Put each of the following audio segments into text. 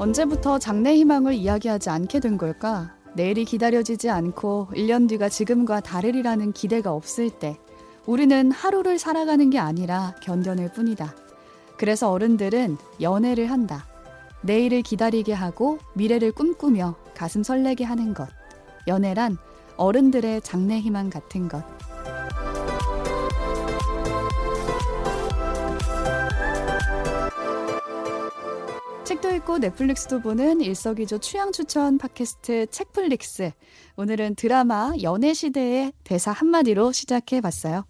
언제부터 장래 희망을 이야기하지 않게 된 걸까? 내일이 기다려지지 않고 1년 뒤가 지금과 다르리라는 기대가 없을 때 우리는 하루를 살아가는 게 아니라 견뎌낼 뿐이다. 그래서 어른들은 연애를 한다. 내일을 기다리게 하고 미래를 꿈꾸며 가슴 설레게 하는 것. 연애란 어른들의 장래 희망 같은 것. 책도 읽고 넷플릭스도 보는 일석이조 취향 추천 팟캐스트 책플릭스. 오늘은 드라마 연애 시대의 대사 한마디로 시작해 봤어요.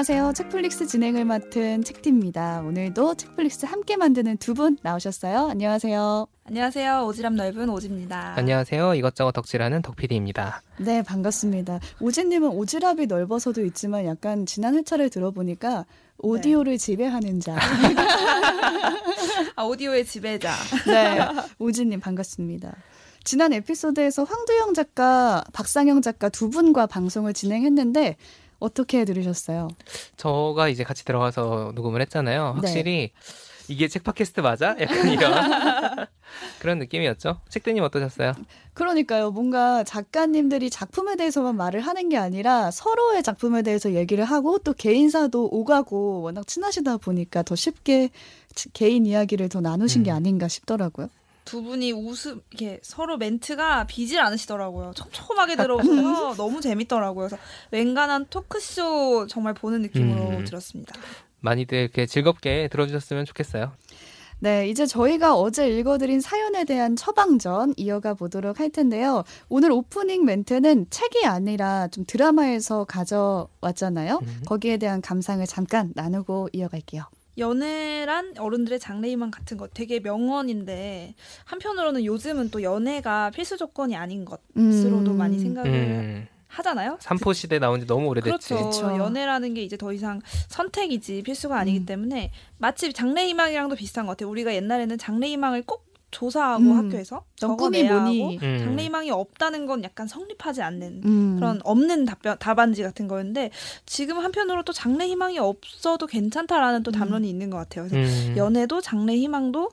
안녕하세요. 책플릭스 진행을 맡은 책디입니다. 오늘도 책플릭스 함께 만드는 두 분 나오셨어요. 안녕하세요. 안녕하세요. 오지랖 넓은 오지입니다. 안녕하세요. 이것저것 덕질하는 덕PD입니다. 네, 반갑습니다. 오지님은 오지랖이 넓어서도 있지만 약간 지난 회차를 들어보니까 오디오를 네. 지배하는 자. 아, 오디오의 지배자. 네, 오지님 반갑습니다. 지난 에피소드에서 황두영 작가, 박상영 작가 두 분과 방송을 진행했는데 어떻게 들으셨어요? 저가 이제 같이 들어가서 녹음을 했잖아요. 확실히 네. 이게 책 팟캐스트 맞아? 약간 이런 그런 느낌이었죠. 책대님 어떠셨어요? 그러니까요. 뭔가 작가님들이 작품에 대해서만 말을 하는 게 아니라 서로의 작품에 대해서 얘기를 하고 또 개인사도 오가고 워낙 친하시다 보니까 더 쉽게 개인 이야기를 더 나누신 음. 게 아닌가 싶더라고요. 두 분이 웃음 이렇게 서로 멘트가 비질 않으시더라고요. 촘촘하게 들어오셔서 너무 재밌더라고요. 그래서 웬간한 토크쇼 정말 보는 느낌으로 음. 들었습니다. 많이들 이렇게 즐겁게 들어주셨으면 좋겠어요. 네, 이제 저희가 어제 읽어드린 사연에 대한 처방전 이어가 보도록 할 텐데요. 오늘 오프닝 멘트는 책이 아니라 좀 드라마에서 가져왔잖아요. 음. 거기에 대한 감상을 잠깐 나누고 이어갈게요. 연애란 어른들의 장래희망 같은 것 되게 명언인데 한편으로는 요즘은 또 연애가 필수 조건이 아닌 것으로도 음. 많이 생각을 음. 하잖아요. 삼포 시대 나온 지 너무 오래됐지. 그렇죠. 그렇죠. 연애라는 게 이제 더 이상 선택이지 필수가 아니기 음. 때문에 마치 장래희망이랑도 비슷한 것 같아요. 우리가 옛날에는 장래희망을 꼭 조사하고 음. 학교에서 꿈이 뭐니 음. 장래희망이 없다는 건 약간 성립하지 않는 음. 그런 없는 답변 답안지 같은 거였는데 지금 한편으로 또 장래희망이 없어도 괜찮다라는 또 음. 담론이 있는 것 같아요. 그래서 음. 연애도 장래희망도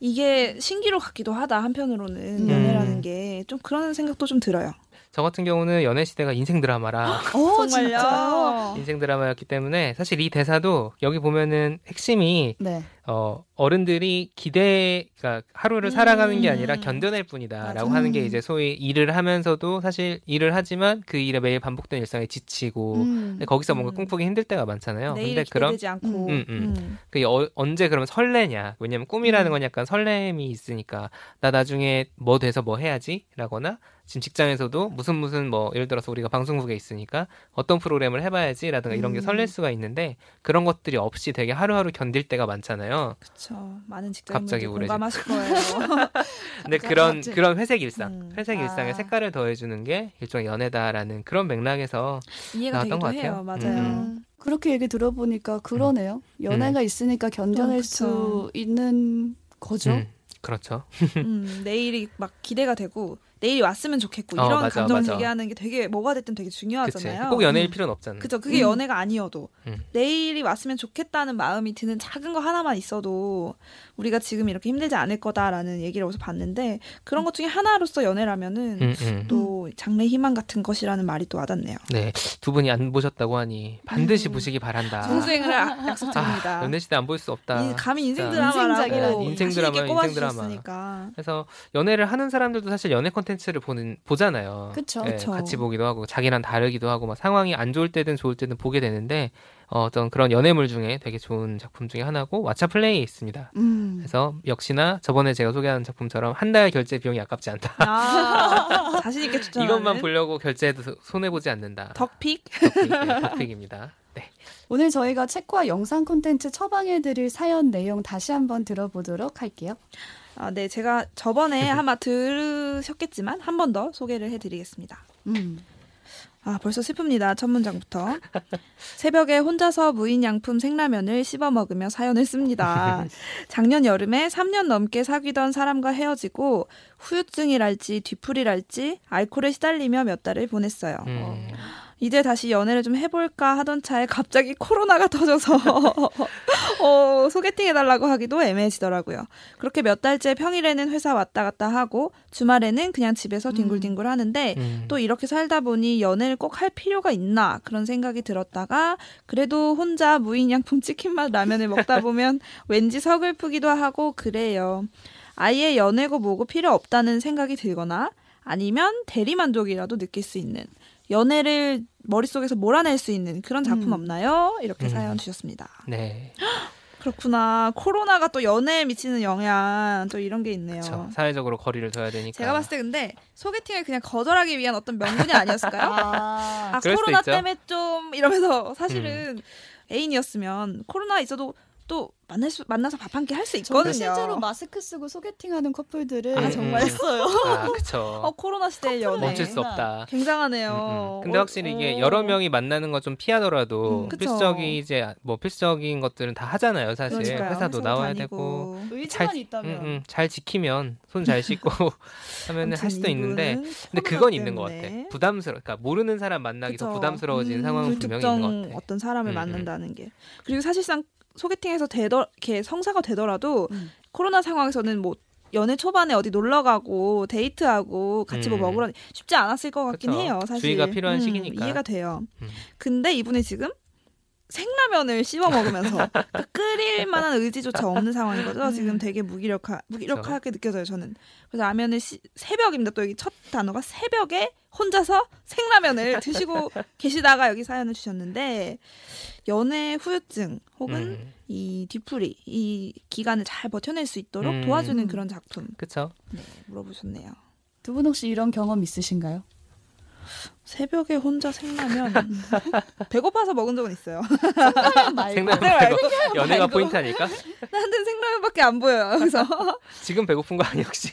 이게 신기로 같기도 하다 한편으로는 음. 연애라는 게 좀 그런 생각도 좀 들어요. 저 같은 경우는 연애 시대가 인생 드라마라 어, 정말요? 인생 드라마였기 때문에 사실 이 대사도 여기 보면은 핵심이 네. 어, 어른들이 기대, 그러니까 하루를 음. 살아가는 게 아니라 견뎌낼 뿐이다라고 하는 게 이제 소위 일을 하면서도 사실 일을 하지만 그 일에 매일 반복된 일상에 지치고 음. 거기서 뭔가 음. 꿈꾸기 힘들 때가 많잖아요. 근데 그럼 않고. 음, 음. 음. 그 어, 언제 그러면 설레냐? 왜냐면 꿈이라는 건 약간 설렘이 있으니까 나 나중에 뭐 돼서 뭐 해야지라거나 지금 직장에서도 무슨 무슨 뭐 예를 들어서 우리가 방송국에 있으니까 어떤 프로그램을 해봐야지라든가 이런 게 설렐 수가 있는데 그런 것들이 없이 되게 하루하루 견딜 때가 많잖아요. 있잖아요. 그렇죠. 많은 직장인분들 공감하실 거예요. 근데 그런 갑자기. 그런 회색 일상, 음. 회색 일상에 아. 색깔을 더해주는 게 일종의 연애다라는 그런 맥락에서 나왔던 것 같아요. 해요. 맞아요. 음. 그렇게 얘기 들어보니까 그러네요. 음. 연애가 음. 있으니까 견뎌낼 어, 수 있는 거죠. 음. 그렇죠. 음, 내일이 막 기대가 되고 내일이 왔으면 좋겠고 어, 이런 맞아, 감정 맞아. 얘기하는 게 되게 뭐가 됐든 되게 중요하잖아요. 그치. 꼭 연애일 음. 필요는 없잖아요. 그죠. 그게 음. 연애가 아니어도 음. 내일이 왔으면 좋겠다는 마음이 드는 작은 거 하나만 있어도 우리가 지금 이렇게 힘들지 않을 거다라는 얘기를 어디서 봤는데 그런 것 중에 하나로서 연애라면은 음, 음. 또 장래 희망 같은 것이라는 말이 또 와닿네요. 네, 두 분이 안 보셨다고 하니 반드시 음. 보시기 바란다. 동생을 약속드립니다. 아, 연애 시대 안 볼 수 없다. 감히 인생 드라마라고 인생 드라마, 인생 드라마. 그래서 연애를 하는 사람들도 사실 연애 컨텐츠 콘텐츠를 보는 보잖아요. 그쵸. 네, 같이 보기도 하고 자기랑 다르기도 하고 막 상황이 안 좋을 때든 좋을 때든 보게 되는데 어, 떤 그런 연애물 중에 되게 좋은 작품 중에 하나고 왓챠 플레이에 있습니다. 음. 그래서 역시나 저번에 제가 소개한 작품처럼 한 달 결제 비용이 아깝지 않다. 아, 자신 있게 추천. 이것만 보려고 결제해도 손해 보지 않는다. 덕픽. 덕픽 네, 덕픽입니다. 네. 오늘 저희가 책과 영상 콘텐츠 처방해드릴 사연 내용 다시 한번 들어보도록 할게요. 아, 네, 제가 저번에 아마 들으셨겠지만 한 번 더 소개를 해드리겠습니다. 음. 아, 벌써 슬픕니다. 첫 문장부터. 새벽에 혼자서 무인양품 생라면을 씹어 먹으며 사연을 씁니다. 작년 여름에 3년 넘게 사귀던 사람과 헤어지고 후유증이랄지 뒤풀이랄지 알코올에 시달리며 몇 달을 보냈어요. 음. 이제 다시 연애를 좀 해볼까 하던 차에 갑자기 코로나가 터져서 어, 소개팅 해달라고 하기도 애매해지더라고요. 그렇게 몇 달째 평일에는 회사 왔다 갔다 하고 주말에는 그냥 집에서 음. 뒹굴뒹굴 하는데 음. 또 이렇게 살다 보니 연애를 꼭 할 필요가 있나 그런 생각이 들었다가 그래도 혼자 무인양품 치킨맛 라면을 먹다 보면 왠지 서글프기도 하고 그래요. 아예 연애고 뭐고 필요 없다는 생각이 들거나 아니면 대리만족이라도 느낄 수 있는 연애를 머릿속에서 몰아낼 수 있는 그런 작품 음. 없나요? 이렇게 음. 사연 주셨습니다. 네. 그렇구나. 코로나가 또 연애에 미치는 영향 또 이런 게 있네요. 그쵸. 사회적으로 거리를 둬야 되니까. 제가 봤을 때 근데 소개팅을 그냥 거절하기 위한 어떤 명분이 아니었을까요? 아, 아 코로나 때문에 좀 이러면서 사실은 음. 애인이었으면 코로나 있어도 또 만날 수 만나서 밥 한 끼 할 수 있거든요. 실제로 마스크 쓰고 소개팅하는 커플들을 아, 정말 했어요. 아, 그쵸. 어, 코로나 시대의 연애. 멈출 수 없다. 굉장하네요. 음, 음. 근데 확실히 어, 이게 여러 명이 만나는 거좀 피하더라도 음, 필수적인 이제 뭐 필수적인 것들은 다 하잖아요. 사실 그러니까요. 회사도 나와야 다니고. 되고 잘, 있다면 음, 음, 잘 지키면 손 잘 씻고 하면은 할 수도 있는데 근데 그건 때문에. 있는 것 같아. 부담스러. 그러니까 모르는 사람 만나기 그쵸. 더 부담스러워진 음, 상황은 분명히 있는 것 같아. 어떤 사람을 만난다는 게 그리고 사실상 소개팅에서 되더 이렇게 성사가 되더라도 음. 코로나 상황에서는 뭐 연애 초반에 어디 놀러 가고 데이트하고 같이 뭐 음. 뭐 먹으러 쉽지 않았을 것 같긴 그쵸. 해요. 사실 주의가 필요한 음, 시기니까 이해가 돼요. 음. 근데 이분이 지금 생라면을 씹어 먹으면서 그 끓일 만한 의지조차 없는 상황인 거죠. 지금 되게 무기력하, 무기력하게 느껴져요. 저는 그래서 라면을 시, 새벽입니다. 또 여기 첫 단어가 새벽에 혼자서 생라면을 드시고 계시다가 여기 사연을 주셨는데 연애 후유증 혹은 음. 이 뒤풀이 이 기간을 잘 버텨낼 수 있도록 음. 도와주는 그런 작품. 그렇죠. 네, 물어보셨네요. 두 분 혹시 이런 경험 있으신가요? 새벽에 혼자 생라면 배고파서 먹은 적은 있어요. 생라면 말고. 생라면 말고. 연애가 포인트 아닐까? 나한테는 생라면밖에 안 보여요. 그래서 지금 배고픈 거 아니야 혹시?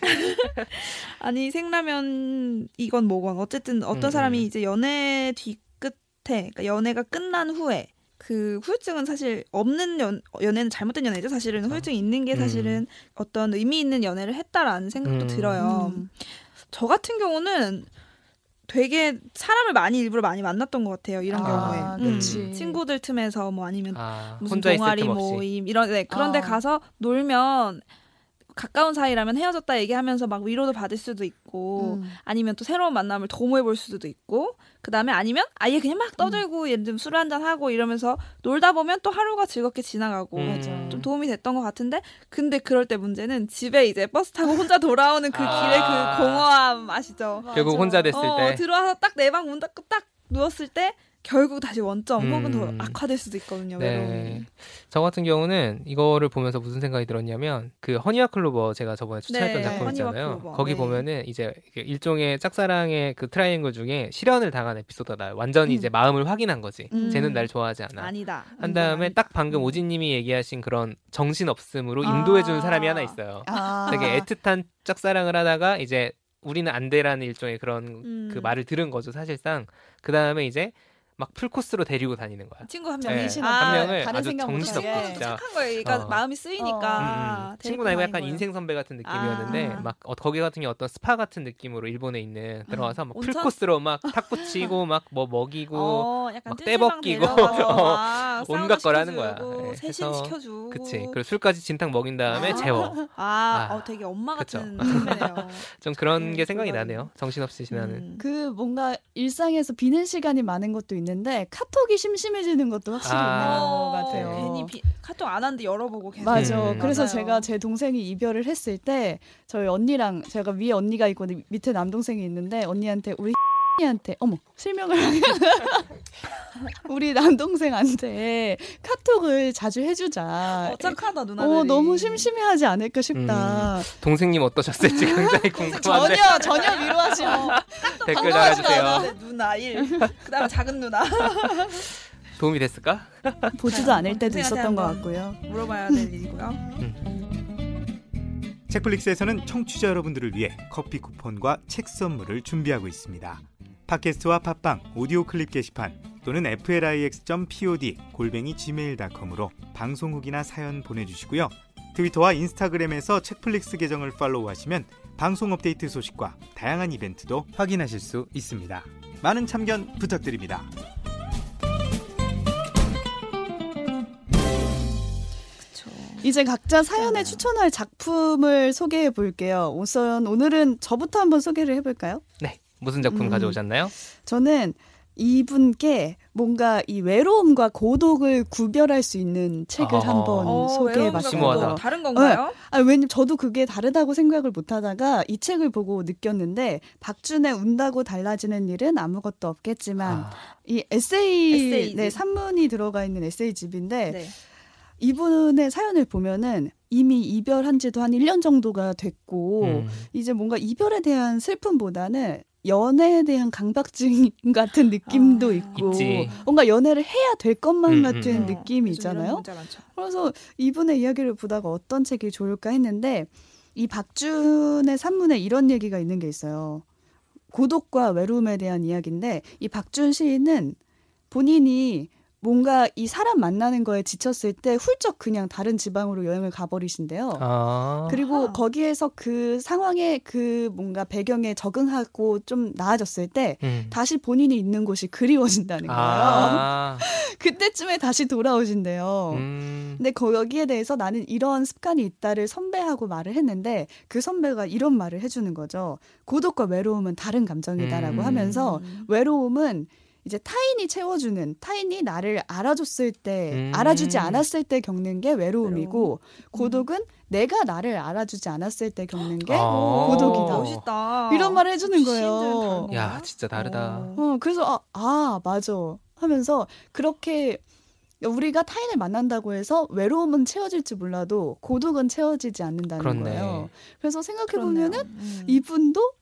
아니 생라면 이건 뭐건 어쨌든 어떤 음. 사람이 이제 연애 뒤끝에 그러니까 연애가 끝난 후에 그 후유증은 사실 없는 연, 연애는 잘못된 연애죠. 사실은 후유증이 있는 게 음. 사실은 음. 어떤 의미 있는 연애를 했다라는 생각도 음. 들어요. 음. 저 같은 경우는 되게 사람을 많이 일부러 많이 만났던 것 같아요. 이런 아, 경우에 음. 친구들 틈에서 뭐 아니면 아, 무슨 동아리 모임 이런 데 그런데 아. 가서 놀면 가까운 사이라면 헤어졌다 얘기하면서 막 위로도 받을 수도 있고 음. 아니면 또 새로운 만남을 도모해 볼 수도 있고 그다음에 아니면 아예 그냥 막 떠들고 음. 예를 들면 술 한잔 하고 이러면서 놀다 보면 또 하루가 즐겁게 지나가고 음. 좀 도움이 됐던 것 같은데 근데 그럴 때 문제는 집에 이제 버스 타고 혼자 돌아오는 그 아. 길의 그 공허함 아시죠? 결국 혼자 됐을 어, 때 들어와서 딱 내 방 문 닫고 딱 누웠을 때 결국 다시 원점 음. 혹은 더 음. 악화될 수도 있거든요. 네. 외로움이. 저 같은 경우는 이거를 보면서 무슨 생각이 들었냐면 그 허니와 클로버 제가 저번에 추천했던 네. 작품 있잖아요. 거기 네. 보면은 이제 일종의 짝사랑의 그 트라이앵글 중에 실연을 당한 에피소드가 나와요. 완전히 음. 이제 마음을 확인한 거지. 음. 쟤는 날 좋아하지 않아. 아니다. 한 다음에 딱 방금 음. 오진님이 얘기하신 그런 정신 없음으로 인도해 주는 아. 사람이 하나 있어요. 아. 되게 애틋한 짝사랑을 하다가 이제 우리는 안 돼라는 일종의 그런 그 음. 말을 들은 거죠 사실상 그 다음에 이제 막 풀코스로 데리고 다니는 거야. 친구 한 명이 네. 아, 한 명을 아주 정신없고 진짜 착한 거예요. 그러니까 어. 마음이 쓰이니까. 어. 음, 음. 친구는 아니고 약간 거예요. 인생 선배 같은 느낌이었는데 아. 막 어, 거기 같은 게 어떤 스파 같은 느낌으로 일본에 있는 들어와서 막 온천? 풀코스로 막탁 붙이고 막 뭐 먹이고 어, 막 떼벗기고 어, 온갖 걸 하는 거야. 네. 세신 시켜주고. 그치. 그리고 술까지 진탕 먹인 다음에 아. 재워. 아, 아. 어, 되게 엄마 같은. 좀 그런 게 생각이 나네요. 정신없이 지나는. 음. 그 뭔가 일상에서 비는 시간이 많은 것도 있는데 카톡이 심심해지는 것도 확실히 아. 있는 것 같아요. 괜히 비, 카톡 안 하는데 열어보고 계속. 맞아. 음. 그래서 맞아요. 제가 제 동생이 이별을 했을 때 저희 언니랑 제가 위에 언니가 있고 밑에 남동생이 있는데 언니한테 우리 한테 어머 실명을 우리 남동생한테 카톡을 자주 해주자. 어, 착하다 누나. 어 너무 심심해하지 않을까 싶다. 음, 동생님 어떠셨을지 굉장히 궁금한데. 전혀 전혀 위로하지 마. 댓글 달아주세요. 누나 1. 그다음에 작은 누나. 도움이 됐을까? 보지도 않을 때도 있었던 것 같고요. 물어봐야 될 일이고요. 음. 책플릭스에서는 청취자 여러분들을 위해 커피 쿠폰과 책 선물을 준비하고 있습니다. 팟캐스트와 팟빵 오디오 클립 게시판 또는 flix.pod 골뱅이 gmail.com으로 방송 후기나 사연 보내주시고요. 트위터와 인스타그램에서 책플릭스 계정을 팔로우하시면 방송 업데이트 소식과 다양한 이벤트도 확인하실 수 있습니다. 많은 참견 부탁드립니다. 이제 각자 사연에 추천할 작품을 소개해 볼게요. 우선 오늘은 저부터 한번 소개를 해볼까요? 네. 무슨 작품 음, 가져오셨나요? 저는 이분께 뭔가 이 외로움과 고독을 구별할 수 있는 책을 아 한번 어, 소개해봤습니다. 다른 건가요? 네. 아, 왜냐면 저도 그게 다르다고 생각을 못하다가 이 책을 보고 느꼈는데 박준의 운다고 달라지는 일은 아무것도 없겠지만 아. 이 에세이, 에세이 네 산문이 들어가 있는 에세이집인데 네. 이분의 사연을 보면은 이미 이별한 지도 한 1년 정도가 됐고 음. 이제 뭔가 이별에 대한 슬픔보다는 연애에 대한 강박증 같은 느낌도 아, 있고 있지. 뭔가 연애를 해야 될 것만 음, 음. 같은 음. 느낌이 있잖아요. 그래서 이분의 이야기를 보다가 어떤 책이 좋을까 했는데 이 박준의 산문에 이런 얘기가 있는 게 있어요. 고독과 외로움에 대한 이야기인데 이 박준 시인은 본인이 뭔가 이 사람 만나는 거에 지쳤을 때 훌쩍 그냥 다른 지방으로 여행을 가버리신대요. 아. 그리고 아. 거기에서 그 상황에 그 뭔가 배경에 적응하고 좀 나아졌을 때 음. 다시 본인이 있는 곳이 그리워진다는 거예요. 아. 그때쯤에 다시 돌아오신대요. 음. 근데 거기에 대해서 나는 이런 습관이 있다를 선배하고 말을 했는데 그 선배가 이런 말을 해주는 거죠. 고독과 외로움은 다른 감정이다라고 음. 하면서 외로움은 이제 타인이 채워주는 타인이 나를 알아줬을 때 음. 알아주지 않았을 때 겪는 게 외로움이고 외로움. 고독은 음. 내가 나를 알아주지 않았을 때 겪는 게 아. 고독이다. 멋있다. 이런 말을 해주는 거예요. 야 진짜 다르다. 어, 어 그래서 아, 아 맞아 하면서 그렇게 우리가 타인을 만난다고 해서 외로움은 채워질지 몰라도 고독은 채워지지 않는다는 그렇네. 거예요. 그래서 생각해 보면은 음. 이분도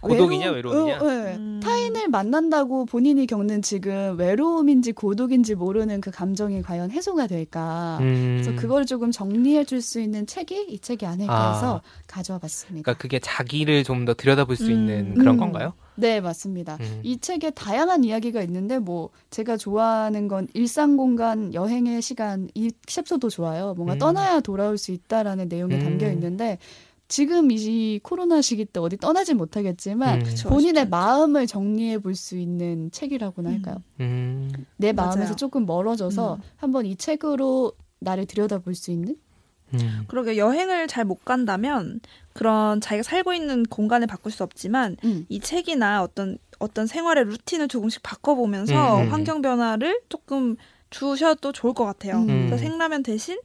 고독이냐 외로움, 이냐 어, 네. 음. 타인을 만난다고 본인이 겪는 지금 외로움인지 고독인지 모르는 그 감정이 과연 해소가 될까. 음. 그래서 그걸 조금 정리해 줄 수 있는 책이 이 책이 아닐까 해서 아. 가져와 봤습니다. 그러니까 그게 자기를 좀 더 들여다볼 수 음. 있는 그런 음. 건가요? 네, 맞습니다. 음. 이 책에 다양한 이야기가 있는데 뭐 제가 좋아하는 건 일상 공간 여행의 시간 이 챕터도 좋아요. 뭔가 음. 떠나야 돌아올 수 있다라는 내용이 담겨 있는데 지금 이 코로나 시기 때 어디 떠나지 못하겠지만 음. 본인의 그렇죠. 마음을 정리해 볼 수 있는 책이라고나 할까요? 음. 내 마음에서 맞아요. 조금 멀어져서 음. 한번 이 책으로 나를 들여다볼 수 있는? 음. 그러게 여행을 잘 못 간다면 그런 자기가 살고 있는 공간을 바꿀 수 없지만 음. 이 책이나 어떤 어떤 생활의 루틴을 조금씩 바꿔보면서 음. 환경 변화를 조금 주셔도 좋을 것 같아요. 그래서 생라면 대신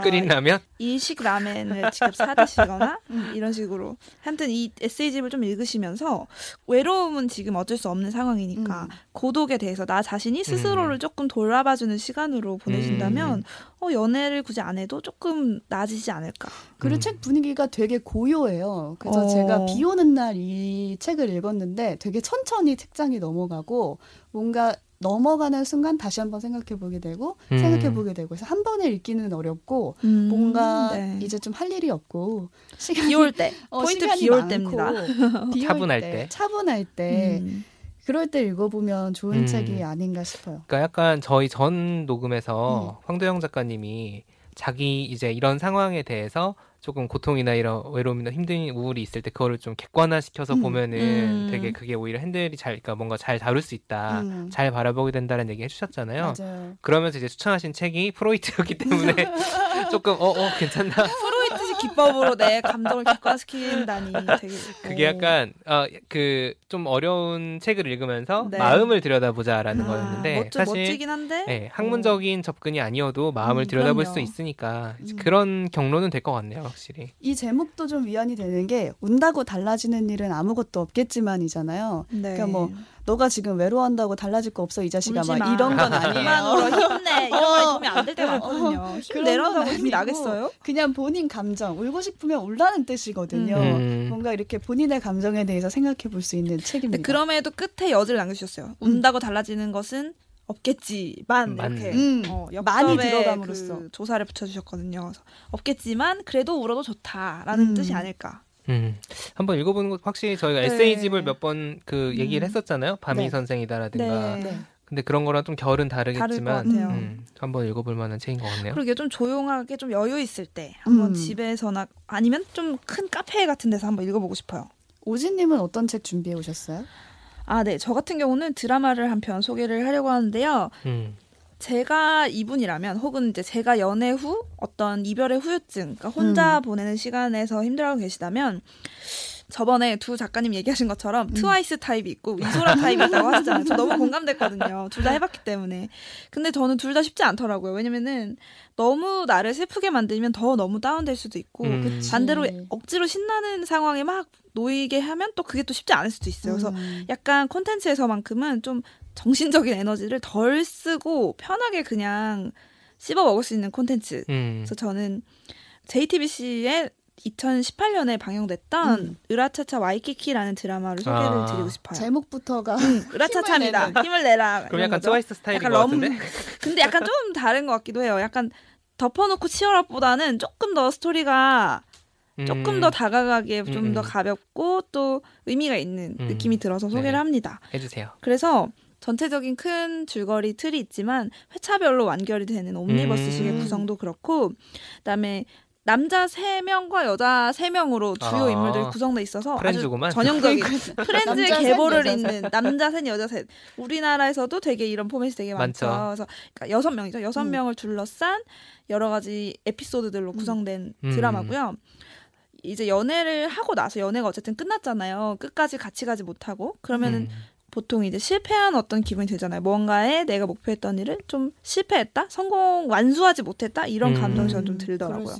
끓인 라면? 일식 라멘을 직접 사 드시거나 음, 이런 식으로. 하여튼 이 에세이집을 좀 읽으시면서 외로움은 지금 어쩔 수 없는 상황이니까 음. 고독에 대해서 나 자신이 스스로를 음. 조금 돌아봐주는 시간으로 보내신다면 음. 어, 연애를 굳이 안 해도 조금 나아지지 않을까. 그리고 음. 책 분위기가 되게 고요해요. 그래서 어. 제가 비 오는 날 이 책을 읽었는데 되게 천천히 책장이 넘어가고 뭔가 넘어가는 순간 다시 한번 생각해 보게 되고 음. 생각해 보게 되고 그래서 한 번에 읽기는 어렵고 음. 뭔가 네. 이제 좀 할 일이 없고 시간이 비올 때 어, 포인트 비올 때입니다. 차분할 때, 때. 차분할 때 음. 그럴 때 읽어보면 좋은 음. 책이 아닌가 싶어요. 그러니까 약간 저희 전 녹음에서 음. 황도영 작가님이 자기 이제 이런 상황에 대해서 조금 고통이나 이런 외로움이나 힘든 우울이 있을 때 그거를 좀 객관화시켜서 음. 보면은 음. 되게 그게 오히려 핸들이 잘 그러니까 뭔가 잘 다룰 수 있다 음. 잘 바라보게 된다는 얘기 해주셨잖아요 맞아요. 그러면서 이제 추천하신 책이 프로이트였기 때문에 조금 어어 어, 괜찮나 프로이트식 기법으로 내 감정을 객관시킨다니 되게 그게 약간 어 그좀 어려운 책을 읽으면서 네. 마음을 들여다보자라는 아, 거였는데 멋져, 사실 멋지긴 한데 네, 학문적인 어. 접근이 아니어도 마음을 음, 들여다볼 그럼요. 수 있으니까 음. 그런 경로는 될 것 같네요. 확실히. 이 제목도 좀 위안이 되는 게 운다고 달라지는 일은 아무것도 없겠지만이잖아요. 네. 그러니까 뭐 너가 지금 외로워한다고 달라질 거 없어 이 자식아 막 이런 건 아니에요. 힘내 이런 말 도움이 안 될 때가 많거든요. 힘내라고 힘이 나겠어요? 그냥 본인 감정 울고 싶으면 울라는 뜻이거든요. 음. 뭔가 이렇게 본인의 감정에 대해서 생각해 볼 수 있는 책입니다. 그럼에도 끝에 여지를 남겨주셨어요. 운다고 달라지는 것은 없겠지만 이렇게 음, 어, 많이 들어감으로써 그 조사를 붙여주셨거든요. 없겠지만 그래도 울어도 좋다라는 음. 뜻이 아닐까. 음. 한번 읽어보는 것 확실히 저희가 네. 에세이집을 몇 번 그 얘기를 음. 했었잖아요. 밤이 네. 선생이다라든가. 네. 근데 그런 거랑 좀 결은 다르겠지만 음, 한번 읽어볼 만한 책인 것 같네요. 그러게 좀 조용하게 좀 여유 있을 때 한번 음. 집에서나 아니면 좀 큰 카페 같은 데서 한번 읽어보고 싶어요. 오진님은 어떤 책 준비해 오셨어요? 아, 네. 저 같은 경우는 드라마를 한 편 소개를 하려고 하는데요. 음. 제가 이분이라면 혹은 이제 제가 연애 후 어떤 이별의 후유증, 그러니까 혼자 음. 보내는 시간에서 힘들어하고 계시다면 저번에 두 작가님 얘기하신 것처럼 음. 트와이스 타입이 있고 이소라 타입이 있다고 하시잖아요. 저 너무 공감됐거든요. 둘 다 해봤기 때문에. 근데 저는 둘 다 쉽지 않더라고요. 왜냐면은 너무 나를 슬프게 만들면 더 너무 다운될 수도 있고 음. 반대로 억지로 신나는 상황에 막 놓이게 하면 또 그게 또 쉽지 않을 수도 있어요. 그래서 음. 약간 콘텐츠에서만큼은 좀 정신적인 에너지를 덜 쓰고 편하게 그냥 씹어 먹을 수 있는 콘텐츠. 음. 그래서 저는 JTBC의 2018년에 방영됐던 음. 으라차차 와이키키라는 드라마를 소개를 아. 드리고 싶어요. 제목부터가 음, 으라차차입니다. 힘을, 힘을 내라. 그럼 약간 트와이스 스타일인 것 같은데? 근데 약간 좀 다른 것 같기도 해요. 약간 덮어놓고 치열업보다는 조금 더 스토리가 조금 음. 더 다가가게 좀더 음, 음. 가볍고 또 의미가 있는 음. 느낌이 들어서 소개를 네. 합니다. 해주세요. 그래서 전체적인 큰 줄거리 틀이 있지만 회차별로 완결이 되는 옴니버스식의 음. 구성도 그렇고 그다음에 남자 3명과 여자 3명으로 주요 아, 인물들이 구성돼 있어서 프렌즈구만. 아주 전형적인 프렌즈의 계보를 잇는 남자 셋 여자 셋 우리나라에서도 되게 이런 포맷이 되게 많죠. 많죠. 그래서 그러니까 여섯 명이죠. 여섯 음. 명을 둘러싼 여러 가지 에피소드들로 음. 구성된 음. 드라마고요. 이제 연애를 하고 나서 연애가 어쨌든 끝났잖아요. 끝까지 같이 가지 못하고 그러면은 음. 보통 이제 실패한 어떤 기분이 들잖아요. 뭔가에 내가 목표했던 일을 좀 실패했다, 성공 완수하지 못했다 이런 음. 감정이 저는 좀 들더라고요.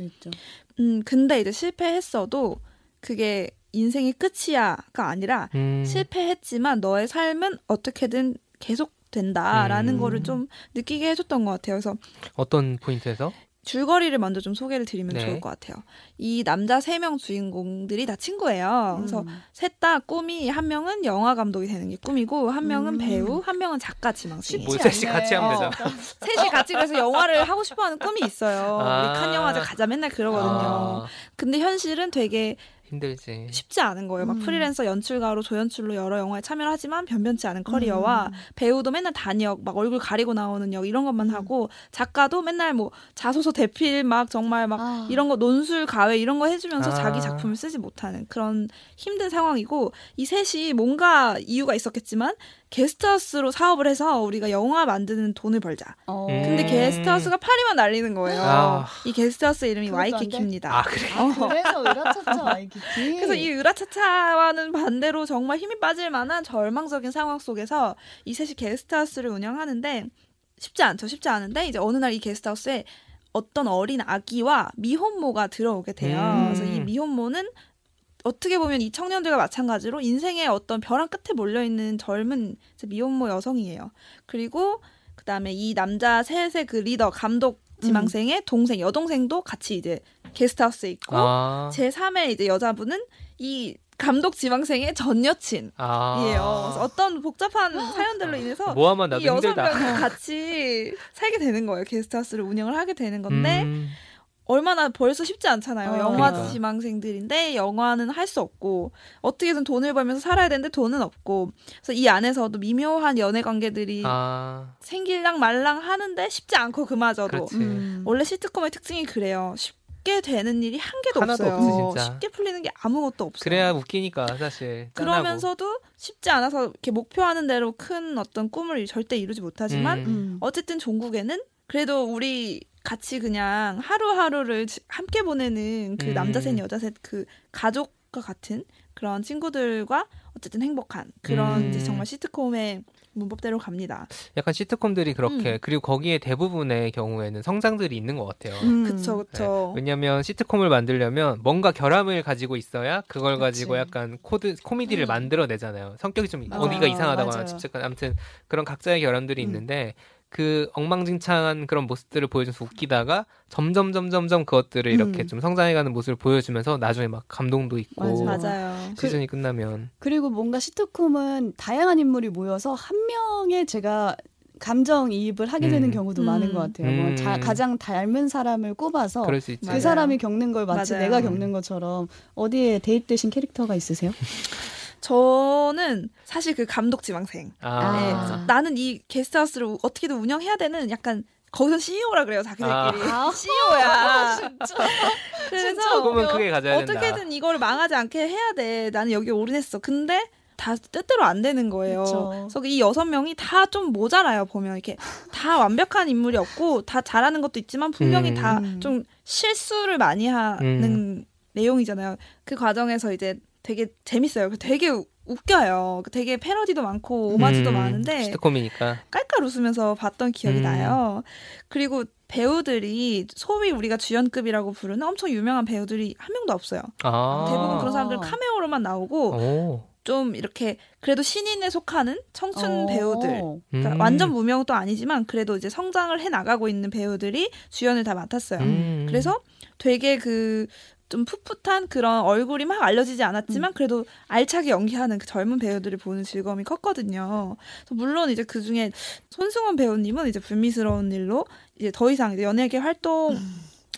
음, 근데 이제 실패했어도 그게 인생의 끝이야가 아니라 음. 실패했지만 너의 삶은 어떻게든 계속 된다라는 음. 거를 좀 느끼게 해줬던 것 같아요. 그래서 어떤 포인트에서? 줄거리를 먼저 좀 소개를 드리면 네. 좋을 것 같아요. 이 남자 세 명 주인공들이 다 친구예요. 그래서 음. 셋다 꿈이 한 명은 영화 감독이 되는 게 꿈이고 한 명은 음. 배우, 한 명은 작가 지망생. 뭐 셋이 같이 하면 어. 되잖아. 셋이 같이 그래서 영화를 하고 싶어 하는 꿈이 있어요. 아. 우리 칸 영화제 가자 맨날 그러거든요. 아. 근데 현실은 되게 힘들지. 쉽지 않은 거예요. 막 음. 프리랜서 연출가로 조연출로 여러 영화에 참여를 하지만 변변치 않은 커리어와 음. 배우도 맨날 단역, 막 얼굴 가리고 나오는 역 이런 것만 음. 하고 작가도 맨날 뭐 자소서 대필 막 정말 막 아. 이런 거 논술 가외 이런 거 해주면서 아. 자기 작품을 쓰지 못하는 그런 힘든 상황이고 이 셋이 뭔가 이유가 있었겠지만 게스트하우스로 사업을 해서 우리가 영화 만드는 돈을 벌자. 어. 근데 게스트하우스가 파리만 날리는 거예요. 아. 이 게스트하우스 이름이 와이키키입니다. 아, 그래? 어. 그래서 으라차차 와이키키. 그래서 이 으라차차와는 반대로 정말 힘이 빠질 만한 절망적인 상황 속에서 이 셋이 게스트하우스를 운영하는데 쉽지 않죠. 쉽지 않은데 이제 어느 날 이 게스트하우스에 어떤 어린 아기와 미혼모가 들어오게 돼요. 음. 그래서 이 미혼모는 어떻게 보면 이 청년들과 마찬가지로 인생의 어떤 벼랑 끝에 몰려 있는 젊은 미혼모 여성이에요. 그리고 그다음에 이 남자 셋의 그 리더 감독 지망생의 음. 동생 여동생도 같이 이제 게스트하우스에 있고 아. 제 3의 이제 여자분은 이 감독 지망생의 전 여친이에요. 아. 어떤 복잡한 사연들로 인해서 이 여섯 명 같이 살게 되는 거예요. 게스트하우스를 운영을 하게 되는 건데 음. 얼마나 벌써 쉽지 않잖아요. 어, 영화 그러니까. 지망생들인데 영화는 할 수 없고 어떻게든 돈을 벌면서 살아야 되는데 돈은 없고 그래서 이 안에서도 미묘한 연애 관계들이 아. 생길랑 말랑 하는데 쉽지 않고 그마저도 음. 원래 시트콤의 특징이 그래요. 쉽게 되는 일이 한 개도 없어요. 없어, 쉽게 풀리는 게 아무것도 없어요. 그래야 웃기니까 사실. 짠하고. 그러면서도 쉽지 않아서 이렇게 목표하는 대로 큰 어떤 꿈을 절대 이루지 못하지만 음. 어쨌든 종국에는 그래도 우리 같이 그냥 하루하루를 함께 보내는 그 음. 남자 셋 여자 셋 그 가족과 같은 그런 친구들과 어쨌든 행복한 그런 음. 이제 정말 시트콤의 문법대로 갑니다. 약간 시트콤들이 그렇게 음. 그리고 거기에 대부분의 경우에는 성장들이 있는 것 같아요. 음. 그쵸 그쵸. 네. 왜냐하면 시트콤을 만들려면 뭔가 결함을 가지고 있어야 그걸 그치. 가지고 약간 코드 코미디를 음. 만들어내잖아요. 성격이 좀 아, 어디가 이상하다거나 집착한 아무튼 그런 각자의 결함들이 음. 있는데 그 엉망진창한 그런 모습들을 보여줘서 웃기다가 점점 점점점 그것들을 음. 이렇게 좀 성장해가는 모습을 보여주면서 나중에 막 감동도 있고 맞아요. 시즌이 그, 끝나면 그리고 뭔가 시트콤은 다양한 인물이 모여서 한 명의 제가 감정 이입을 하게 되는 음. 경우도 음. 많은 것 같아요. 뭐 음. 자, 가장 닮은 사람을 꼽아서 그 사람이 겪는 걸 마치 맞아요. 내가 겪는 것처럼 어디에 대입되신 캐릭터가 있으세요? 저는 사실 그 감독 지망생. 아. 네, 나는 이 게스트하우스를 어떻게든 운영해야 되는 약간 거기서 CEO라 그래요 자기들끼리 아. CEO야. 진짜. 그래서 꿈은 크게 가져야 된다. 어떻게든 이걸 망하지 않게 해야 돼. 나는 여기 올인했어. 근데 다 뜻대로 안 되는 거예요. 그쵸. 그래서 이 여섯 명이 다 좀 모자라요. 보면 이렇게 다 완벽한 인물이 없고 다 잘하는 것도 있지만 분명히 음. 다좀 실수를 많이 하는 음. 내용이잖아요. 그 과정에서 이제 되게 재밌어요. 되게 웃겨요. 되게 패러디도 많고 오마주도 음, 많은데 시트콤이니까 깔깔 웃으면서 봤던 기억이 음. 나요. 그리고 배우들이 소위 우리가 주연급이라고 부르는 엄청 유명한 배우들이 한 명도 없어요. 아. 대부분 그런 사람들 카메오로만 나오고 오. 좀 이렇게 그래도 신인에 속하는 청춘 오. 배우들 그러니까 음. 완전 무명도 아니지만 그래도 이제 성장을 해 나가고 있는 배우들이 주연을 다 맡았어요. 음. 그래서 되게 그 좀 풋풋한 그런 얼굴이 막 알려지지 않았지만 음. 그래도 알차게 연기하는 그 젊은 배우들을 보는 즐거움이 컸거든요. 물론 이제 그 중에 손승원 배우님은 이제 불미스러운 일로 이제 더 이상 이제 연예계 활동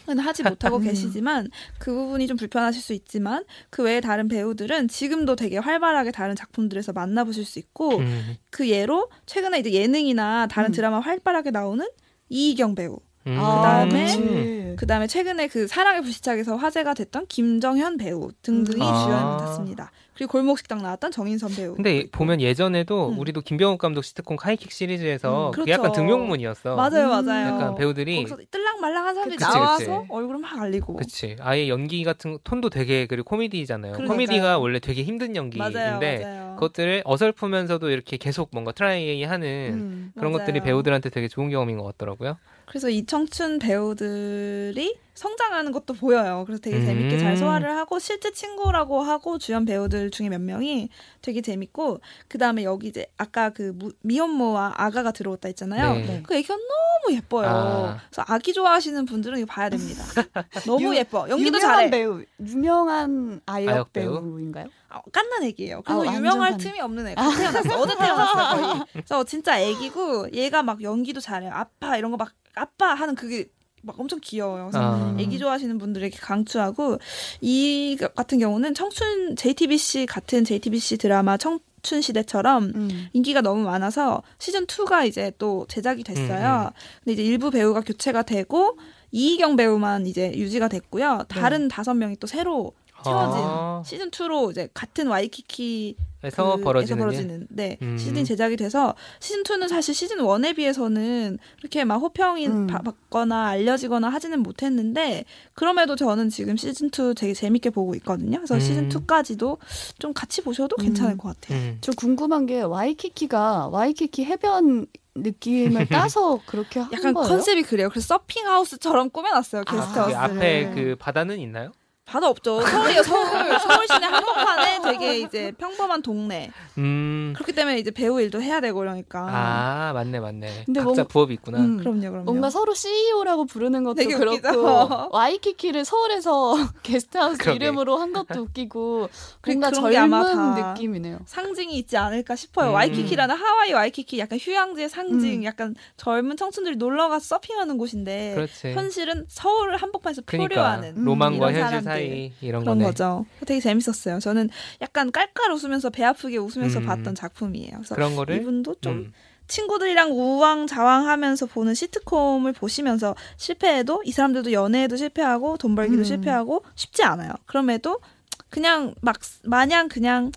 은 하지 못하고 음. 계시지만 그 부분이 좀 불편하실 수 있지만 그 외에 다른 배우들은 지금도 되게 활발하게 다른 작품들에서 만나보실 수 있고 음. 그 예로 최근에 이제 예능이나 다른 음. 드라마 활발하게 나오는 이희경 배우 음. 그다음에 아, 그다음에 최근에 그 사랑의 불시착에서 화제가 됐던 김정현 배우 등등이 아. 주연을 맡았습니다. 그리고 골목식당 나왔던 정인선 배우. 근데 보면 예전에도 음. 우리도 김병욱 감독 시트콤 하이킥 시리즈에서 음, 그렇죠. 약간 등용문이었어. 맞아요, 맞아요. 약간 배우들이 뜰랑말랑한 사람들이 그치, 나와서 그치. 얼굴을 막 알리고. 그치. 아예 연기 같은 톤도 되게 그리고 코미디잖아요. 그러니까요. 코미디가 원래 되게 힘든 연기인데 맞아요, 맞아요. 그것들을 어설프면서도 이렇게 계속 뭔가 트라이하는 음, 그런 맞아요. 것들이 배우들한테 되게 좋은 경험인 것 같더라고요. 그래서 이 청춘 배우들이 성장하는 것도 보여요. 그래서 되게 음. 재밌게 잘 소화를 하고 실제 친구라고 하고 주연 배우들 중에 몇 명이 되게 재밌고 그 다음에 여기 이제 아까 그 미혼모와 아가가 들어왔다 했잖아요. 네. 그 애기가 너무 예뻐요. 아. 그래서 아기 좋아하시는 분들은 이거 봐야 됩니다. 너무 유, 예뻐. 연기도 잘해. 배우 유명한 아역, 아역 배우인가요? 아, 깐난 애기예요. 그래서 아, 유명할 간... 틈이 없는 애가 태어났어. 어제 태어났어 거의. 그래서 진짜 애기고 얘가 막 연기도 잘해요. 아빠 이런 거 막 아빠 하는 그게 막 엄청 귀여워요. 그래서 아. 애기 좋아하시는 분들에게 강추하고 이 같은 경우는 청춘 JTBC 같은 JTBC 드라마 청춘 시대처럼 음. 인기가 너무 많아서 시즌 2가 이제 또 제작이 됐어요. 음, 음. 근데 이제 일부 배우가 교체가 되고 이희경 배우만 이제 유지가 됐고요. 다른 네. 다섯 명이 또 새로 채워진 아. 시즌 2로 이제 같은 와이키키 에서 그, 벌어지는, 벌어지는 네 음. 시즌 제작이 돼서 시즌 2는 사실 시즌 1에 비해서는 그렇게 막 호평이 음. 받거나 알려지거나 하지는 못했는데 그럼에도 저는 지금 시즌 2 되게 재밌게 보고 있거든요. 그래서 음. 시즌 2까지도 좀 같이 보셔도 괜찮을 음. 것 같아요. 음. 저 궁금한 게 와이키키가 와이키키 해변 느낌을 따서 그렇게 한 약간 거예요? 컨셉이 그래요. 그래서 서핑 하우스처럼 꾸며놨어요 게스트하우스. 아, 앞에 그 바다는 있나요? 바다 없죠. 서울이요, 서울. 서울 시내 한복판에 되게 이제 평범한 동네. 음. 그렇기 때문에 이제 배우 일도 해야 되고 그러니까. 아, 맞네, 맞네. 근데 각자 뭔, 부업이 있구나. 음, 그럼요, 그럼요. 뭔가 서로 CEO라고 부르는 것도 그렇고, 와이키키를 서울에서 게스트하우스 그러게. 이름으로 한 것도 웃기고, 뭔가 젊은 느낌이네요. 상징이 있지 않을까 싶어요. 음. 와이키키라는 하와이 와이키키 약간 휴양지의 상징, 음. 약간 젊은 청춘들이 놀러가서 서핑하는 곳인데, 그렇지. 현실은 서울 한복판에서 그러니까, 표류하는 로망과 현실 사이 사이 이런 그런 거네. 거죠. 되게 재밌었어요. 저는 약간 깔깔 웃으면서 배 아프게 웃으면서 음. 봤던 작품이에요. 그래서 그런 거를 이분도 좀 음. 친구들이랑 우왕좌왕하면서 보는 시트콤을 보시면서 실패해도 이 사람들도 연애에도 실패하고 돈 벌기도 음. 실패하고 쉽지 않아요. 그럼에도 그냥 막 마냥 그냥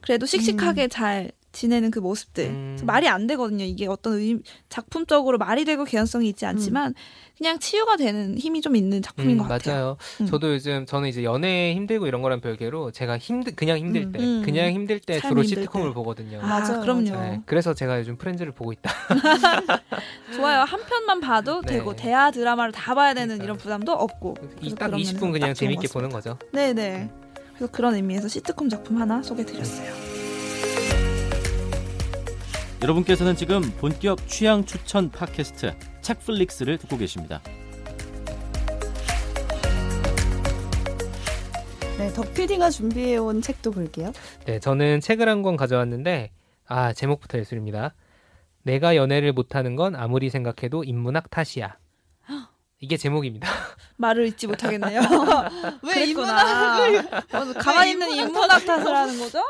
그래도 씩씩하게 음. 잘 지내는 그 모습들 음. 말이 안 되거든요. 이게 어떤 의, 작품적으로 말이 되고 개연성이 있지 않지만 음. 그냥 치유가 되는 힘이 좀 있는 작품인 음, 것 같아요. 맞아요. 음. 저도 요즘 저는 이제 연애 힘들고 이런 거랑 별개로 제가 힘들 그냥 힘들 음, 때 음. 그냥 힘들 때 주로 힘들 시트콤을 때. 보거든요. 아, 맞아요. 그럼요. 네, 그래서 제가 요즘 프렌즈를 보고 있다. 좋아요. 한 편만 봐도 네. 되고 대하 드라마를 다 봐야 되는 그러니까. 이런 부담도 없고. 딱 20분 그냥 재밌게 보는 거죠. 네네. 네. 그래서 그런 의미에서 시트콤 작품 하나 소개드렸어요. 여러분께서는 지금 본격 취향 추천 팟캐스트 책플릭스를 듣고 계십니다. 네, 덕 PD가 준비해온 책도 볼게요. 네, 저는 책을 한 권 가져왔는데 아 제목부터 예술입니다. 내가 연애를 못하는 건 아무리 생각해도 인문학 탓이야. 이게 제목입니다. 말을 잊지 못하겠네요. 왜 인문학을 어, 가만히 있는 인문학 탓을 하는 거죠?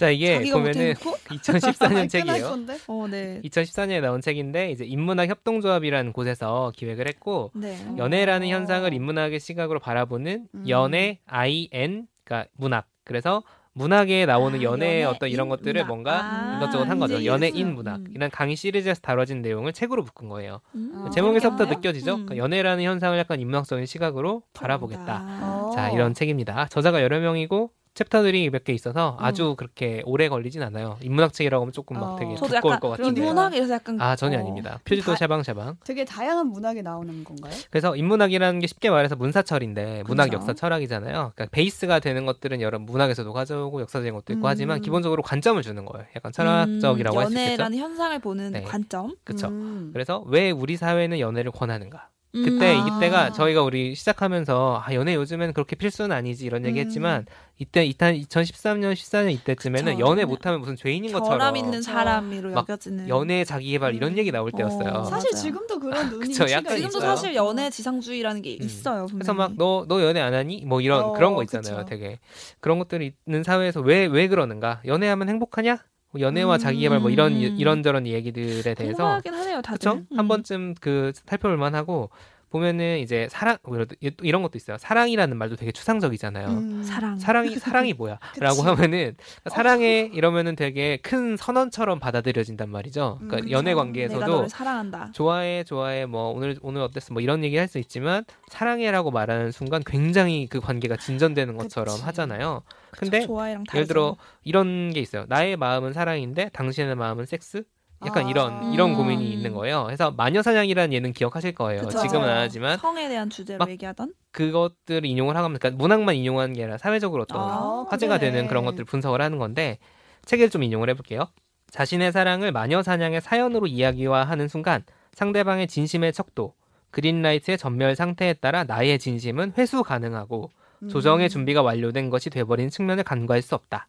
자 이게 보면은 2014년 책이에요. 어, 네. 2014년에 나온 책인데 이제 인문학 협동조합이라는 곳에서 기획을 했고 네. 연애라는 어. 현상을 인문학의 시각으로 바라보는 음. 연애 IN 그러니까 문학 그래서 문학에 나오는 아, 연애의 어떤 이런 것들을 문학. 뭔가 아, 이것저것 한 거죠. 연애인 문학. 음. 이런 강의 시리즈에서 다뤄진 내용을 책으로 묶은 거예요. 음. 제목에서부터 아, 느껴지죠? 음. 그러니까 연애라는 현상을 약간 인문학적인 시각으로 바라보겠다. 자, 이런 책입니다. 저자가 여러 명이고 챕터들이 몇 개 있어서 음. 아주 그렇게 오래 걸리진 않아요. 인문학 책이라고 하면 조금 막 어. 되게 두꺼울 것 같은데. 인문학에서 약간 아 전혀 어. 아닙니다. 표지도 샤방샤방. 되게 다양한 문학이 나오는 건가요? 그래서 인문학이라는 게 쉽게 말해서 문사철인데 문학 그렇죠. 역사 철학이잖아요. 그러니까 베이스가 되는 것들은 여러 문학에서도 가져오고 역사적인 것도 있고 음. 하지만 기본적으로 관점을 주는 거예요. 약간 철학적이라고 음. 할 수 있겠죠. 연애라는 현상을 보는 네. 관점. 그렇죠. 그래서 왜 우리 사회는 연애를 권하는가? 그때 음. 이때가 아. 저희가 우리 시작하면서 아 연애 요즘에는 그렇게 필수는 아니지 이런 얘기했지만 음. 이때 2013년 14년 이때쯤에는 그쵸. 연애 못하면 무슨 죄인인 것처럼 결함 있는 사람으로 여겨지는 연애 자기개발 이런 얘기 나올 때였어요. 어, 사실 지금도 그런 눈이 그쵸, 약간 지금도 있어요. 사실 연애 지상주의라는 게 음. 있어요. 분명히. 그래서 막 너너 연애 안 하니? 뭐 이런 어, 그런 거 있잖아요. 그쵸. 되게 그런 것들이 있는 사회에서 왜왜 그러는가? 연애하면 행복하냐? 뭐 연애와 음. 자기개발 뭐 이런 이런저런 얘기들에 대해서 하긴 하네요, 다들. 그쵸? 음. 한 번쯤 그 살펴볼 만하고 보면은 이제 사랑 뭐 이런 것도 있어요. 사랑이라는 말도 되게 추상적이잖아요. 음, 사랑. 사랑이 사랑이 뭐야?라고 하면은 사랑해 이러면은 되게 큰 선언처럼 받아들여진단 말이죠. 그러니까 음, 연애 관계에서도 사랑한다. 좋아해 좋아해 뭐 오늘 오늘 어땠어 뭐 이런 얘기 할 수 있지만 사랑해라고 말하는 순간 굉장히 그 관계가 진전되는 것처럼 그치. 하잖아요. 근데 예를 들어 이런 게 있어요. 나의 마음은 사랑인데 당신의 마음은 섹스? 약간 아~ 이런 이런 고민이 음. 있는 거예요. 그래서 마녀사냥이라는 예능 기억하실 거예요. 그쵸. 지금은 안 하지만 성에 대한 주제로 얘기하던 그것들을 인용을 하면 그러니까 문학만 인용하는 게 아니라 사회적으로 어떤 아, 화제가 그래. 되는 그런 것들 분석을 하는 건데 책을 좀 인용을 해볼게요. 자신의 사랑을 마녀사냥의 사연으로 이야기화하는 순간 상대방의 진심의 척도, 그린라이트의 전멸 상태에 따라 나의 진심은 회수 가능하고 조정의 음. 준비가 완료된 것이 돼버린 측면을 간과할 수 없다.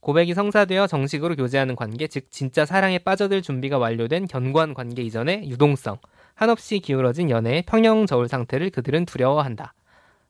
고백이 성사되어 정식으로 교제하는 관계, 즉 진짜 사랑에 빠져들 준비가 완료된 견고한 관계 이전의 유동성, 한없이 기울어진 연애의 평형 저울 상태를 그들은 두려워한다.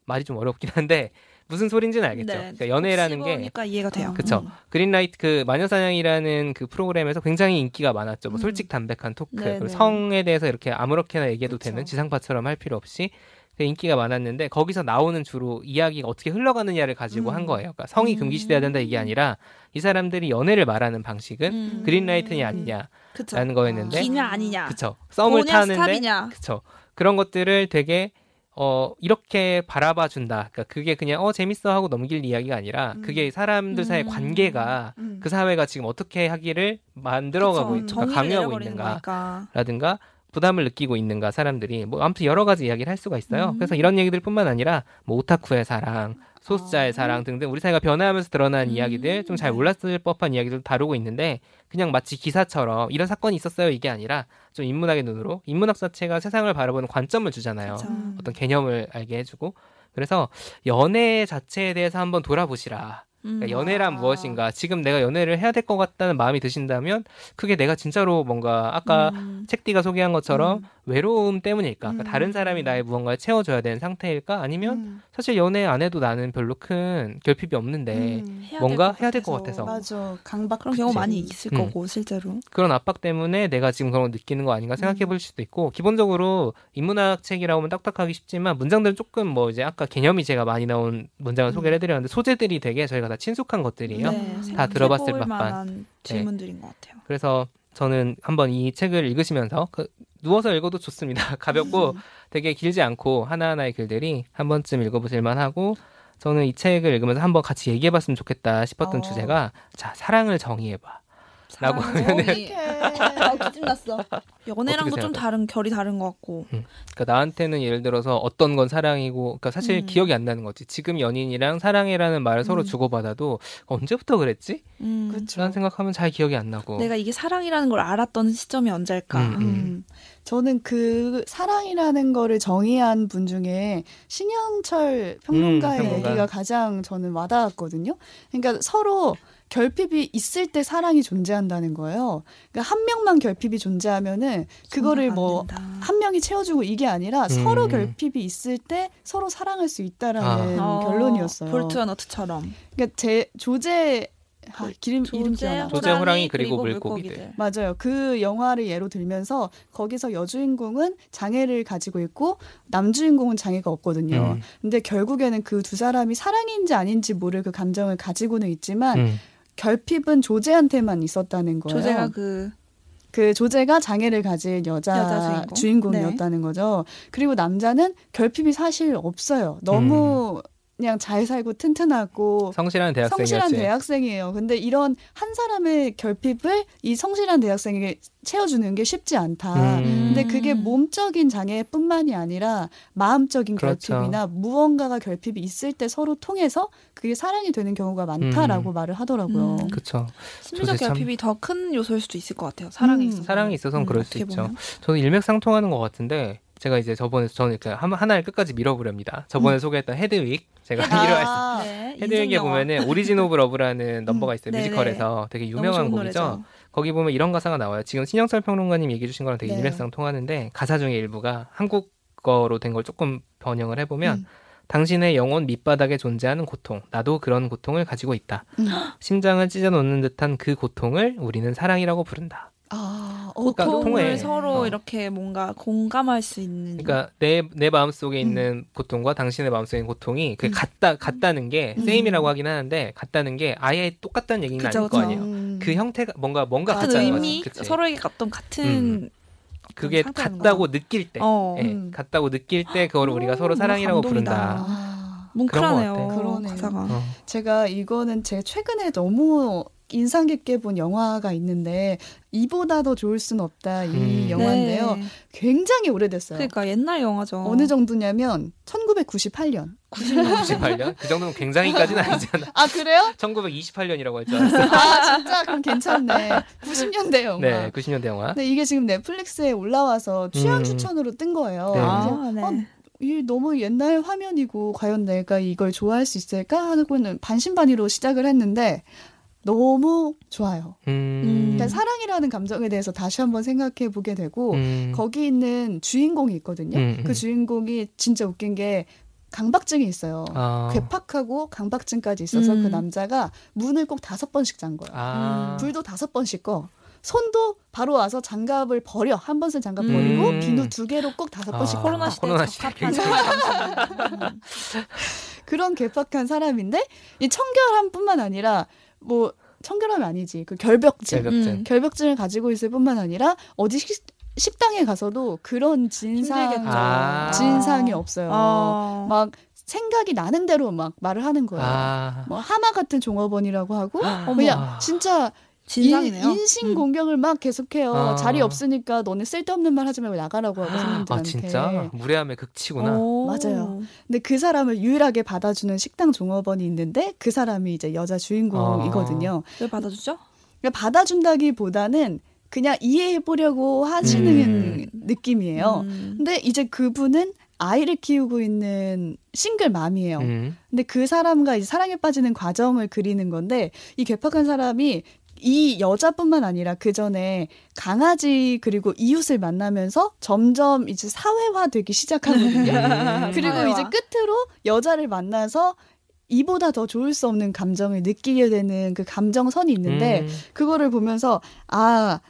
말이 좀 어렵긴 한데 무슨 소린지는 알겠죠. 네. 그러니까 연애라는 게 이해가 돼요. 그렇죠. 음. 그린라이트 그 마녀사냥이라는 그 프로그램에서 굉장히 인기가 많았죠. 뭐 음. 솔직 담백한 토크, 네, 네. 성에 대해서 이렇게 아무렇게나 얘기해도 그쵸. 되는 지상파처럼 할 필요 없이 인기가 많았는데 거기서 나오는 주로 이야기가 어떻게 흘러가느냐를 가지고 음. 한 거예요. 그러니까 성이 금기시돼야 된다 이게 아니라 이 사람들이 연애를 말하는 방식은 음. 그린라이트냐 아니냐라는 그쵸. 거였는데 기냐 아니냐. 그쵸. 썸을 타는데 그쵸. 그런 것들을 되게 어 이렇게 바라봐 준다. 그러니까 그게 그냥 어 재밌어 하고 넘길 이야기가 아니라 음. 그게 사람들 사이의 음. 관계가 음. 그 사회가 지금 어떻게 하기를 만들어가고 있는가 강요하고 있는가라든가 부담을 느끼고 있는가 사람들이 뭐 아무튼 여러 가지 이야기를 할 수가 있어요. 음. 그래서 이런 얘기들뿐만 아니라 뭐 오타쿠의 사랑, 소수자의 아. 사랑 등등 우리 사회가 변화하면서 드러난 음. 이야기들 좀 잘 몰랐을 법한 이야기들 다루고 있는데 그냥 마치 기사처럼 이런 사건이 있었어요 이게 아니라 좀 인문학의 눈으로 인문학 자체가 세상을 바라보는 관점을 주잖아요. 그쵸. 어떤 개념을 알게 해주고 그래서 연애 자체에 대해서 한번 돌아보시라. 그러니까 음. 연애란 아. 무엇인가 지금 내가 연애를 해야 될 것 같다는 마음이 드신다면 그게 내가 진짜로 뭔가 아까 음. 책디가 소개한 것처럼 음. 외로움 때문일까 그러니까 다른 음. 사람이 나의 무언가를 채워줘야 되는 상태일까 아니면 음. 사실 연애 안 해도 나는 별로 큰 결핍이 없는데 해야 뭔가 해야 될 것 같아서 맞아 강박 그런 경우 많이 있을 거고 실제로 그런 압박 때문에 내가 지금 그런 걸 느끼는 거 아닌가 생각해 볼 수도 있고 기본적으로 인문학 책이라고 하면 딱딱하기 쉽지만 문장들은 조금 뭐 이제 아까 개념이 제가 많이 나온 문장을 소개를 해드렸는데 소재들이 되게 저희가 다 친숙한 것들이에요. 네, 다 들어봤을 법한 질문들인 네. 것 같아요. 그래서 저는 한번 이 책을 읽으시면서 그 누워서 읽어도 좋습니다. 가볍고 음. 되게 길지 않고 하나하나의 글들이 한 번쯤 읽어보실 만하고 저는 이 책을 읽으면서 한번 같이 얘기해봤으면 좋겠다 싶었던 어. 주제가 자 사랑을 정의해봐. 라고 하면은 아, 기침 났어. 연애랑도 좀 다른 결이 다른 것 같고. 음. 그러니까 나한테는 예를 들어서 어떤 건 사랑이고, 그러니까 사실 음. 기억이 안 나는 거지. 지금 연인이랑 사랑해라는 말을 음. 서로 주고받아도 언제부터 그랬지? 음. 라는 생각하면 잘 기억이 안 나고. 내가 이게 사랑이라는 걸 알았던 시점이 언제일까? 음, 음. 음. 저는 그 사랑이라는 거를 정의한 분 중에 신영철 평론가의 음, 평론가. 얘기가 가장 저는 와닿았거든요. 그러니까 서로 결핍이 있을 때 사랑이 존재한다는 거예요. 그러니까 한 명만 결핍이 존재하면은 그거를 뭐 한 명이 채워주고 이게 아니라 음. 서로 결핍이 있을 때 서로 사랑할 수 있다라는 아. 결론이었어요. 볼트와 너트처럼. 그러니까 제 조제 아, 기름 이름 기억나. 조제 호랑이 그리고, 그리고 물고기들. 물고기들. 맞아요. 그 영화를 예로 들면서 거기서 여주인공은 장애를 가지고 있고 남주인공은 장애가 없거든요. 음. 근데 결국에는 그 두 사람이 사랑인지 아닌지 모를 그 감정을 가지고는 있지만 음. 결핍은 조제한테만 있었다는 거예요. 조제가 그. 그 조제가 장애를 가진 여자, 여자 주인공. 이었다는 네. 거죠. 그리고 남자는 결핍이 사실 없어요. 너무 음. 그냥 잘 살고 튼튼하고 성실한 대학생이었지. 성실한 대학생이에요. 근데 이런 한 사람의 결핍을 이 성실한 대학생에게 채워주는 게 쉽지 않다. 음. 근데 그게 몸적인 장애뿐만이 아니라 마음적인 그렇죠. 결핍이나 무언가가 결핍이 있을 때 서로 통해서 그게 사랑이 되는 경우가 많다라고 음. 말을 하더라고요. 음. 그렇죠. 심리적 결핍이 더큰 요소일 수도 있을 것 같아요. 사랑이 음. 있어서. 사랑이 있어서는 그럴 수 있죠. 저는 일맥상통하는 것 같은데 제가 이제 저번에 저는 이렇게 하나를 끝까지 밀어보렵니다. 저번에 음. 소개했던 헤드윅 제가 아, 이뤄했을 네. 헤드윅에 보면은 Origin of Love라는 넘버가 있어요. 음. 뮤지컬에서 되게 유명한 곡이죠. 노래죠. 거기 보면 이런 가사가 나와요. 지금 신영철 평론가님 얘기해 주신 거랑 되게 네. 일맥상통하는데 가사 중에 일부가 한국어로 된 걸 조금 번역을 해보면 음. 당신의 영혼 밑바닥에 존재하는 고통, 나도 그런 고통을 가지고 있다. 음. 심장을 찢어 놓는 듯한 그 고통을 우리는 사랑이라고 부른다. 아, 그러니까 고통을 서로 어. 이렇게 뭔가 공감할 수 있는. 그러니까 내 내 마음 속에 음. 있는 고통과 당신의 마음 속에 있는 고통이 그 음. 같다 같다는 게 음. 세임이라고 하긴 하는데 같다는 게 아예 똑같다는 얘기는 그쵸, 아닐 거 아니에요. 음. 그 형태가 뭔가 뭔가 같은 의미, 서로에게 어떤 같은 음. 그게 같다고 느낄 때, 어. 네, 같다고 느낄 때 그거를 우리가 서로 사랑이라고 부른다. 아, 뭉클하네요. 그러네. 가사가. 어. 제가 이거는 제가 최근에 너무 인상 깊게 본 영화가 있는데 이보다 더 좋을 순 없다 이 음. 영화인데요. 네. 굉장히 오래됐어요. 그러니까 옛날 영화죠. 어느 정도냐면 1998년. 98년? 그 정도면 굉장히까지는 아니잖아. 아 그래요? 1928년이라고 할 줄 알았어. 아 진짜 그럼 괜찮네. 90년대 영화. 네, 90년대 영화. 네, 이게 지금 넷플릭스에 올라와서 취향 음. 추천으로 뜬 거예요. 네. 아, 네. 어, 이 너무 옛날 화면이고 과연 내가 이걸 좋아할 수 있을까 하고는 반신반의로 시작을 했는데 너무 좋아요. 음. 그러니까 사랑이라는 감정에 대해서 다시 한번 생각해 보게 되고 음. 거기 있는 주인공이 있거든요. 음, 음. 그 주인공이 진짜 웃긴 게 강박증이 있어요. 아. 괴팍하고 강박증까지 있어서 그 음. 남자가 문을 꼭 다섯 번씩 잠 거예요. 아. 불도 다섯 번씩 꺼. 손도 바로 와서 장갑을 버려 한 번 쓴 장갑 버리고 음. 비누 두 개로 꼭 다섯 번씩 아, 코로나 시대 코로나 적합한 그런 괴팍한 사람인데 이 청결함뿐만 아니라 뭐 청결함이 아니지 그 결벽증 결벽증. 음. 결벽증을 가지고 있을 뿐만 아니라 어디 식, 식당에 가서도 그런 진상 아. 진상이 없어요. 아. 막 생각이 나는 대로 막 말을 하는 거예요. 아. 뭐 하마 같은 종업원이라고 하고 그냥 진짜 진상이네요. 인, 신 음. 공격을 막 계속해요. 아. 자리 없으니까 너네 쓸데없는 말 하지 말고 나가라고 하고 손님들한테. 아 진짜 무례함의 극치구나. 맞아요. 근데 그 사람을 유일하게 받아주는 식당 종업원이 있는데 그 사람이 이제 여자 주인공이거든요. 아. 왜 받아주죠? 그러니까 받아준다기보다는 그냥 이해해 보려고 하시는 음. 느낌이에요. 음. 근데 이제 그분은 아이를 키우고 있는 싱글 맘이에요. 음. 근데 그 사람과 이제 사랑에 빠지는 과정을 그리는 건데 이 괴팍한 사람이 이 여자뿐만 아니라 그 전에 강아지 그리고 이웃을 만나면서 점점 이제 사회화되기 시작하거든요. 음. 그리고 사회화. 이제 끝으로 여자를 만나서 이보다 더 좋을 수 없는 감정을 느끼게 되는 그 감정선이 있는데 음. 그거를 보면서 아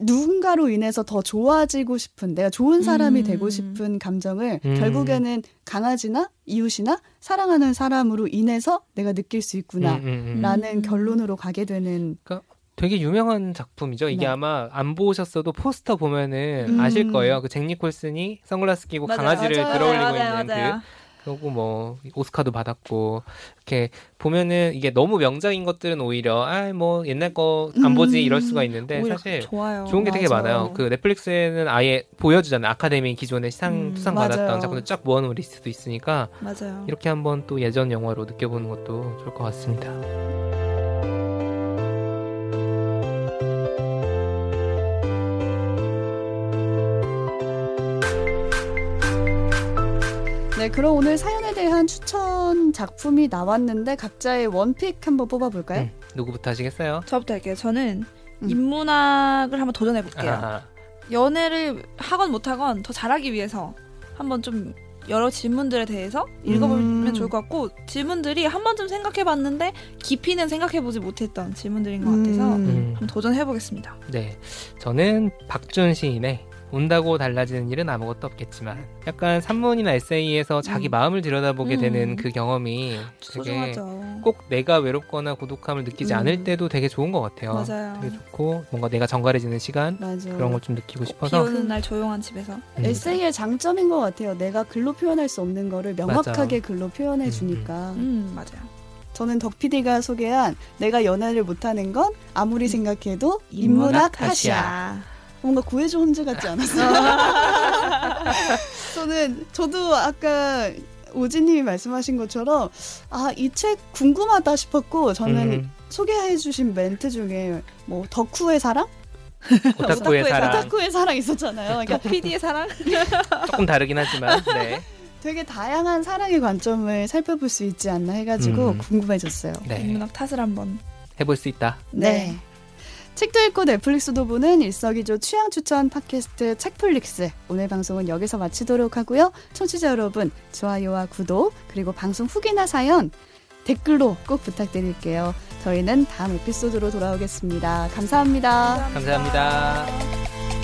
누군가로 인해서 더 좋아지고 싶은 내가 좋은 사람이 음. 되고 싶은 감정을 음. 결국에는 강아지나 이웃이나 사랑하는 사람으로 인해서 내가 느낄 수 있구나라는 음, 음, 음. 결론으로 가게 되는 그러니까 되게 유명한 작품이죠. 이게 네. 아마 안 보셨어도 포스터 보면은 아실 거예요. 그 잭 니콜슨이 선글라스 끼고 맞아요. 강아지를 맞아요. 들어올리고 맞아요. 있는 그 그리고 뭐 오스카도 받았고 이렇게 보면은 이게 너무 명작인 것들은 오히려 아 뭐 옛날 거 안 보지 음, 이럴 수가 있는데 사실 좋아요. 좋은 게 되게 많아요. 그 넷플릭스에는 아예 보여주잖아요. 아카데미 기존에 시상 음, 수상 받았던 작품들 쫙 모아놓은 리스트도 있으니까 맞아요. 이렇게 한번 또 예전 영화로 느껴보는 것도 좋을 것 같습니다. 네, 그럼 오늘 사연에 대한 추천 작품이 나왔는데 각자의 원픽 한번 뽑아볼까요? 음. 누구부터 하시겠어요? 저부터 할게요. 저는 음. 인문학을 한번 도전해 볼게요. 아. 연애를 하건 못하건 더 잘하기 위해서 한번 좀 여러 질문들에 대해서 읽어보면 음. 좋을 것 같고 질문들이 한 번쯤 생각해봤는데 깊이는 생각해보지 못했던 질문들인 것 같아서 음. 한번 도전해보겠습니다. 네, 저는 박준 시인의 온다고 달라지는 일은 아무것도 없겠지만 약간 산문이나 에세이에서 자기 음. 마음을 들여다보게 음. 되는 그 경험이 되게 소중하죠. 꼭 내가 외롭거나 고독함을 느끼지 음. 않을 때도 되게 좋은 것 같아요. 맞아요. 되게 좋고 뭔가 내가 정갈해지는 시간 맞아. 그런 걸 좀 느끼고 싶어서 비 오는 날 조용한 집에서 음. 에세이의 장점인 것 같아요. 내가 글로 표현할 수 없는 거를 명확하게 맞아. 글로 표현해 음, 주니까. 음, 맞아요. 저는 덕 PD가 소개한 내가 연애를 못하는 건 아무리 생각해도 인문학 탓이야. 뭔가 구해줘 혼자 같지 않았어요? 저는 저도 아까 오지님이 말씀하신 것처럼 아 이 책 궁금하다 싶었고 저는 음. 소개해주신 멘트 중에 뭐 덕후의 사랑 오타쿠의 사랑 오타쿠의 사랑 있었잖아요. 그러니까 PD의 사랑 조금 다르긴 하지만 네. 되게 다양한 사랑의 관점을 살펴볼 수 있지 않나 해가지고 음. 궁금해졌어요. 네. 인문학 탓을 한번 해볼 수 있다. 네. 네. 책도 읽고 넷플릭스도 보는 일석이조 취향 추천 팟캐스트 책플릭스. 오늘 방송은 여기서 마치도록 하고요. 청취자 여러분, 좋아요와 구독, 그리고 방송 후기나 사연, 댓글로 꼭 부탁드릴게요. 저희는 다음 에피소드로 돌아오겠습니다 감사합니다. 감사합니다. 감사합니다.